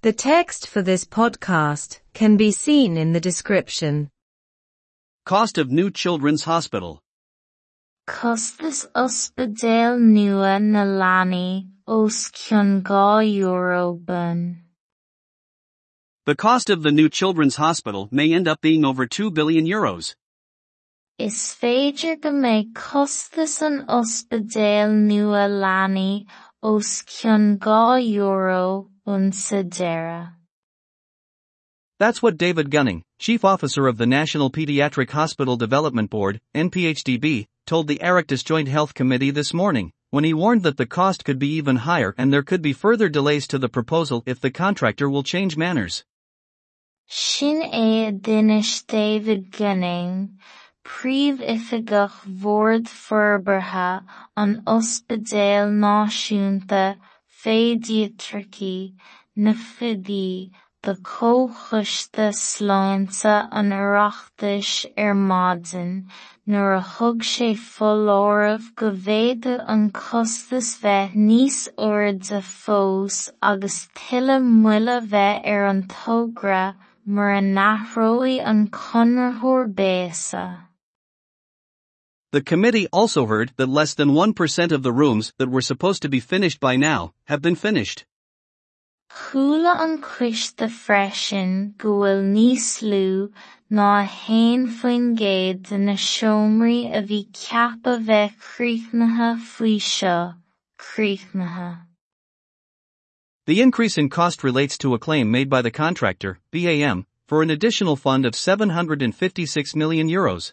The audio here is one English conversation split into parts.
The text for this podcast can be seen in the description. Cost of new children's hospital. Costas Ospedale nua na lani os cion gá euro bun. The cost of the new children's hospital may end up being over 2 billion euros. Is féidir go méid costas an ospedéal nua lani os cion gá euro un sa deireadh. That's what David Gunning, chief officer of the National Pediatric Hospital Development Board, NPHDB, told the Oireachtas Joint Health Committee this morning, when he warned that the cost could be even higher and there could be further delays to the proposal if the contractor will change manners. Sin é a duine David Gunning, príomh-oifigigh Bhord Forbartha an Ospidéal Náisiúnta Féidearthacha na Fiodí de comhchoiste sláinte an Oireachtais ar maidin nuair a thug sé folámh go bhféadfadh an costas bheith níos airde fós agus tuilleadh moille bheith ar an tógra mar a n-athróidh an conrathuair béasa. The committee also heard that less than 1% of the rooms that were supposed to be finished by now have been finished. Chúla an coiste freisin go bhfuil níos lú ná haon faoin gcéad de na seomraí a bhí ceappa bheith críochnatha faoi seo, críochnatha. The increase in cost relates to a claim made by the contractor, BAM, for an additional fund of 756 million euros.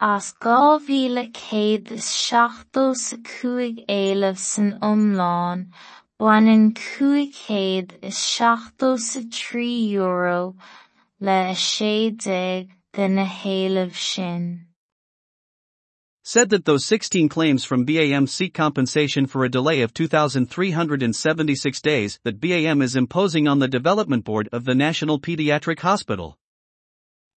As céad is seachtó sa cúig éilimh san iomlán, baineann cúig céad is seachtó sa trí euro le sé déag de na héilimh. Said that those 16 claims from BAM seek compensation for a delay of 2,376 days that BAM is imposing on the Development Board of the National Pediatric Hospital.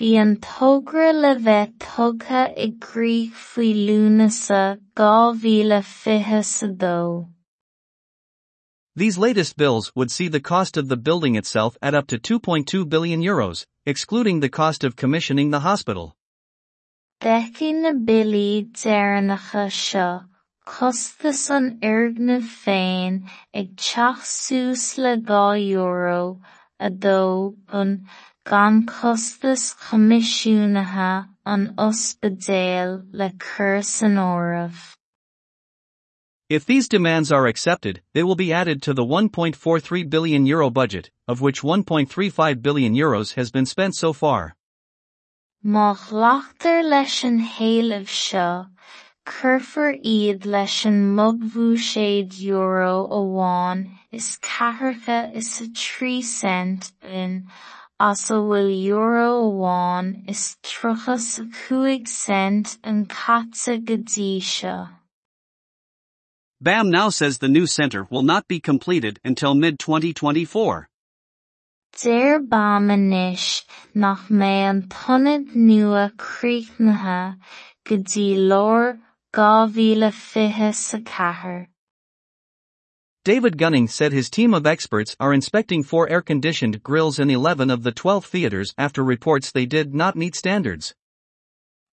Bhí an tógra le bheith tugtha i gcrích faoi lúnasa dhá mhíle fiche sa dó. These latest bills would see the cost of the building itself at up to 2.2 billion euros, excluding the cost of commissioning the hospital. Deicigh na bilí deireanacha seo, costas an fhoirgneamh féin ag teach suas le dhá euro a dó gan costas an ospidéal le cur san. If these demands are accepted, they will be added to the 1.43 billion euro budget, of which 1.35 billion euros has been spent so far. Má ghlaachtar leis an héilimh seo, cuirfar iad leis an mugbhúséid euro amháin is ceathracha is sa trí cent bin as a bhfuil euro amháin is tríocha sa cúig cent an caite go. BAM now says the new center will not be completed until mid-2024. Deir BAM nach mé an tionad nua críochnatha go dtí leor dhá mhíle fiche sa chathair. David Gunning said his team of experts are inspecting four air-conditioned grills in 11 of the 12 theaters after reports they did not meet standards.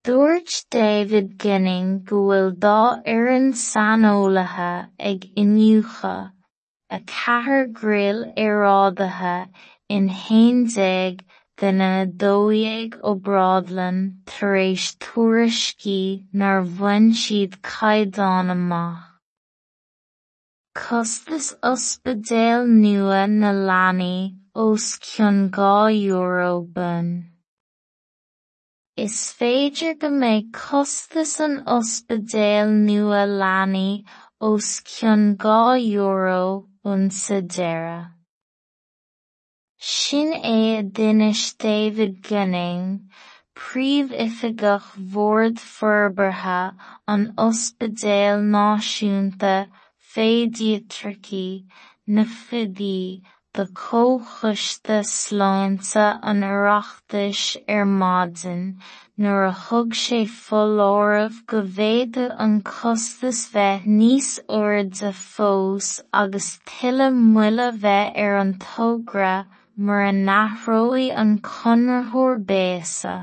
Dúirt David Gunning go bhfuil dá oireann saneolaithe ag inniucha, a chathair grill aeráideacha in 11 de na dóigh ó Bradlan tar éis tuairiscí nar bhain siad. Costas ospidéal nua na leanaí os cionn gá euro bun. Is féidir go mbeidh costas an ospidéal nua leanaí os cionn gá euro bun sa deireadh. Sin é a d'fhinis David Gunning, príomh-oifigigh Bhord Forbartha an Ospidéal Náisiúnta Féidearthacha na Fiadaí de chomhchiste sláinte an Oireachtais ar maidin nuair a thug sé folámh go bhféadfadh an costas bheith níos airde fós agus tuilleadh moille bheith ar an tógra mar a n-athróidh an conrthóir béasa.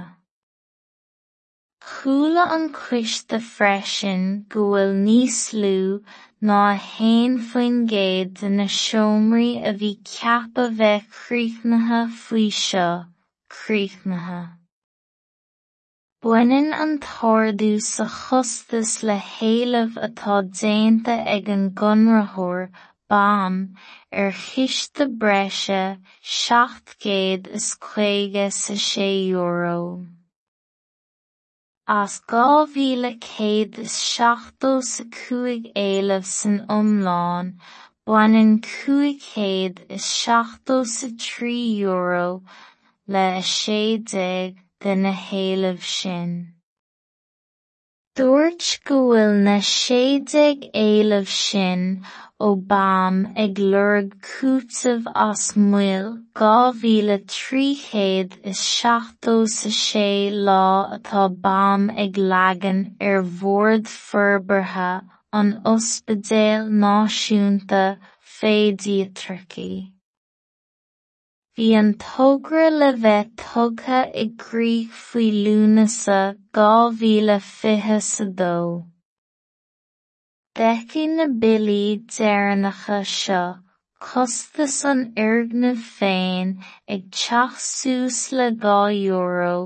Chúla an Ciste freisin go bhfuil níos lú ná haon faoin gcéad de na seomraí a bhí ceappa bheith críochnaithe faoi seo, críochnaithe. Baineann an tárdú sa chostas le héilimh atá déanta ag an gconrthóir BAM ar chiste breise seacht gcéad is caoga sa sé euro. As dhá mhíle céad is seachtó sa cúig éilimh san iomlán, baineann cúig céad is seachtó sa trí euro le a séideag de na héilimh sin. Dúirt bhfuil na séideag éilimh sin ó BAM ag lorg cúitimh as muil dhá mhíle trí chéad is seachtó sa sé lá atá BAM ag leagan ar bhord forbartha an Ospidéal Náisiúnta Féidearthacha. Bhí an tógra le bheith tugtha i gcrích faoi Lúnasa dhá mhíle fiche sa dó. D'eiceadh na billí deireanacha seo costas an fhoirgneamh féin ag teach suas le dhá euro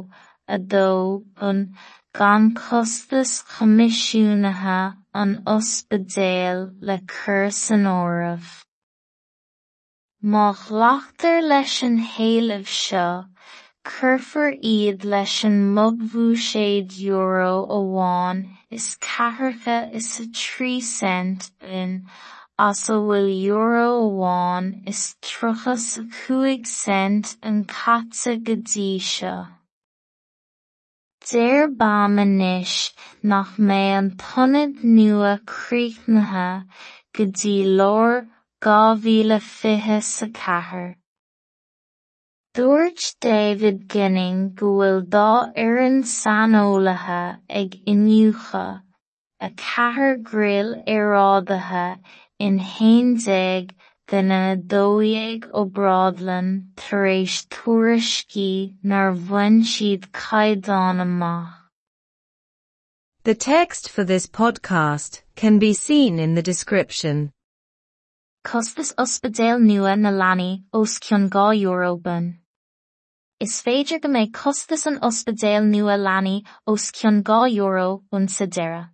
a dó gan costas coimisiúnaithe an ospidéal le cur san áireamh. Má ghlaachtar leis an héilimh seo, Cuirfear iad leis an mugbhúiséad euro amháin is ceathracha is trí cent in as euro amháin is truchas a cúig cent an caite go dtí seo. Nach mbeidh an tionad nua críochnaithe go dtí dhá mhíle fiche sa chathair. David Gunning go bhfuil dá fhoireann sainiolaithe ag inniucha a chathair grill arádaithe in haondéag de na dóigh ó Bradlan tar éis tuairiscí. The text for this podcast can be seen in the description. Costas ospidéal nua na leanaí os cionn gá. Is féidir go costas an ospidéal nua leanaí os cionn gá sa deireadh.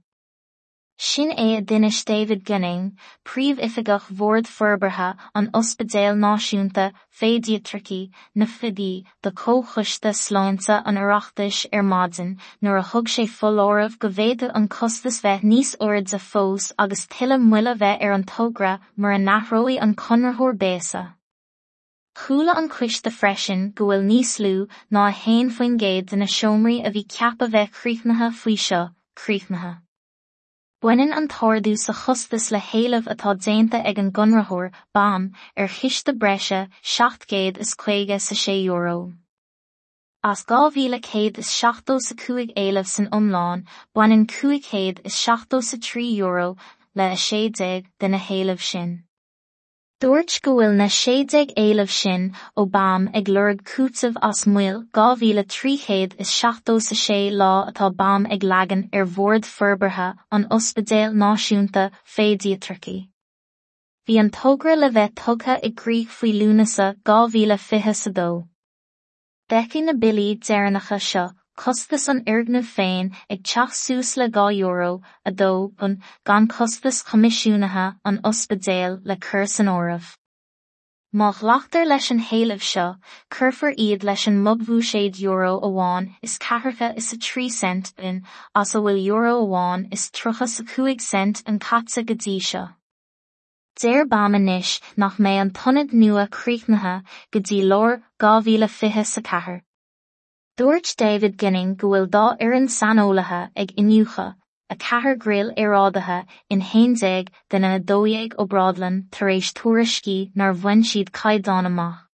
Sin é a duine David Gunning, príomh-oifigigh Bhord Forbartha an Ospidéal Náisiúnta Féidearthacha na Fiadaí de chomhchiste sláinte an Oireachtais ar maidin nuair a thug sé folámh go bhféadfadh an costas bheith níos airde fós agus tuilleadh moille bheith ar an tógra mar a n-athróidh an conrthóir béasa. Chúla an Ciste freisin go bhfuil níos lú ná a haon faoin gcéad de na seomraí a bhí ceappa bheith críochnaithe faoi seo, críochnaithe. Buineann an sa chostas le déanta ag an gunrathóir BAM chiste breise seacht géad is chuige sa sé euro. Céad is seachtó sa san omláin, buineann cuaig céad is seachtó sa euro le a de na héalamh sin. Dúirt go bhfuil na séideag éilimh sin ó BAM ag lorg cúitimh as muil dhá mhíle trí chéad is seachtó sa sé lá atá BAM ag leagan ar bhord forbartha an Ospidéal Náisiúnta Féidearthacha. Bhí an tógra le bheith tugtha i gcrích faoi Lúnasa dhá mhíle fiche sa dó. Beici na bilí dearnacha seo costas an iargnú féin ag teach suas le gá euro a dó bun gan costas comisiúnathe an ospidéal le chur san óramh. Má ghlaachtar leis an héalamh seo, curfar iad leis an mobhúséid euro amháin is ceatharcha is a trí cent bin as a bhfuil euro amháin is truchas a cuaig cent an catsa go dtí seo. Déir bama níis nach mé an tonad nua críochnathe go dtí leor dhá mhíle fiche sa chathair. Dúirt David Ginning go bhfuil dá oireann saneolaithe ag inniucha a chathair gréal arádathe in haondéag den na dóigh ó Bradlan tar éis tuairiscí nar bhain siad caighdeán amach.